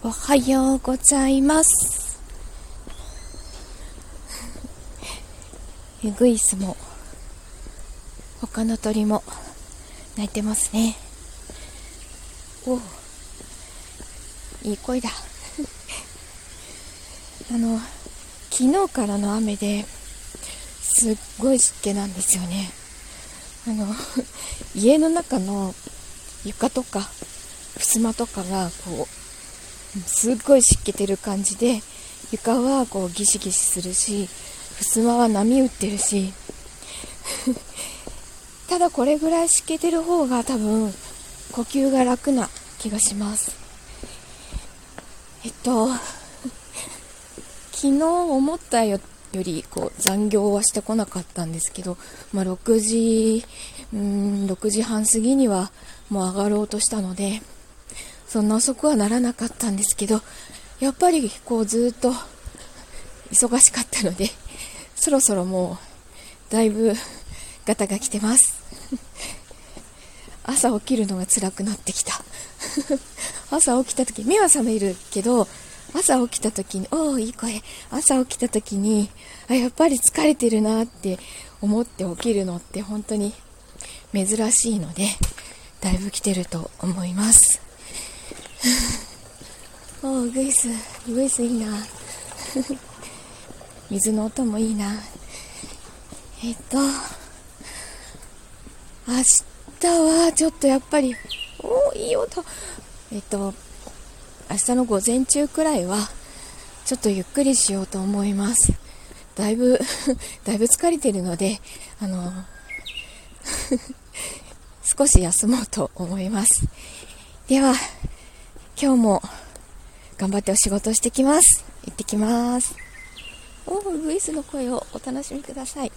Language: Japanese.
おはようございます。ウグイスも他の鳥も鳴いてますね。おいい声だ。あの、昨日からの雨ですっごい湿気なんですよね。あの、家の中の床とか、襖とかがこうすっごい湿気てる感じで床はこうギシギシするし襖は波打ってるし。ただこれぐらい湿気てる方が多分呼吸が楽な気がします。えっと 昨日思ったよりこう残業はしてこなかったんですけど、まあ、6時うん6時半過ぎにはもう上がろうとしたのでそんな遅くはならなかったんですけど、やっぱりこうずっと忙しかったので、そろそろもうだいぶガタが来てます。朝起きるのが辛くなってきた。朝起きた時、目は覚めるけど、朝起きた時に、おお、いい声。朝起きた時に、あ、やっぱり疲れてるなって思って起きるのって本当に珍しいので、だいぶ来てると思います。おうグイス。グイスいいな。水の音もいいな。えっと明日はちょっとやっぱりおおいい音。えっと明日の午前中くらいはちょっとゆっくりしようと思います。だいぶ だいぶ疲れてるのであの少し休もうと思います。では今日も頑張ってお仕事してきます。行ってきます。おー、ウグイスの声をお楽しみください。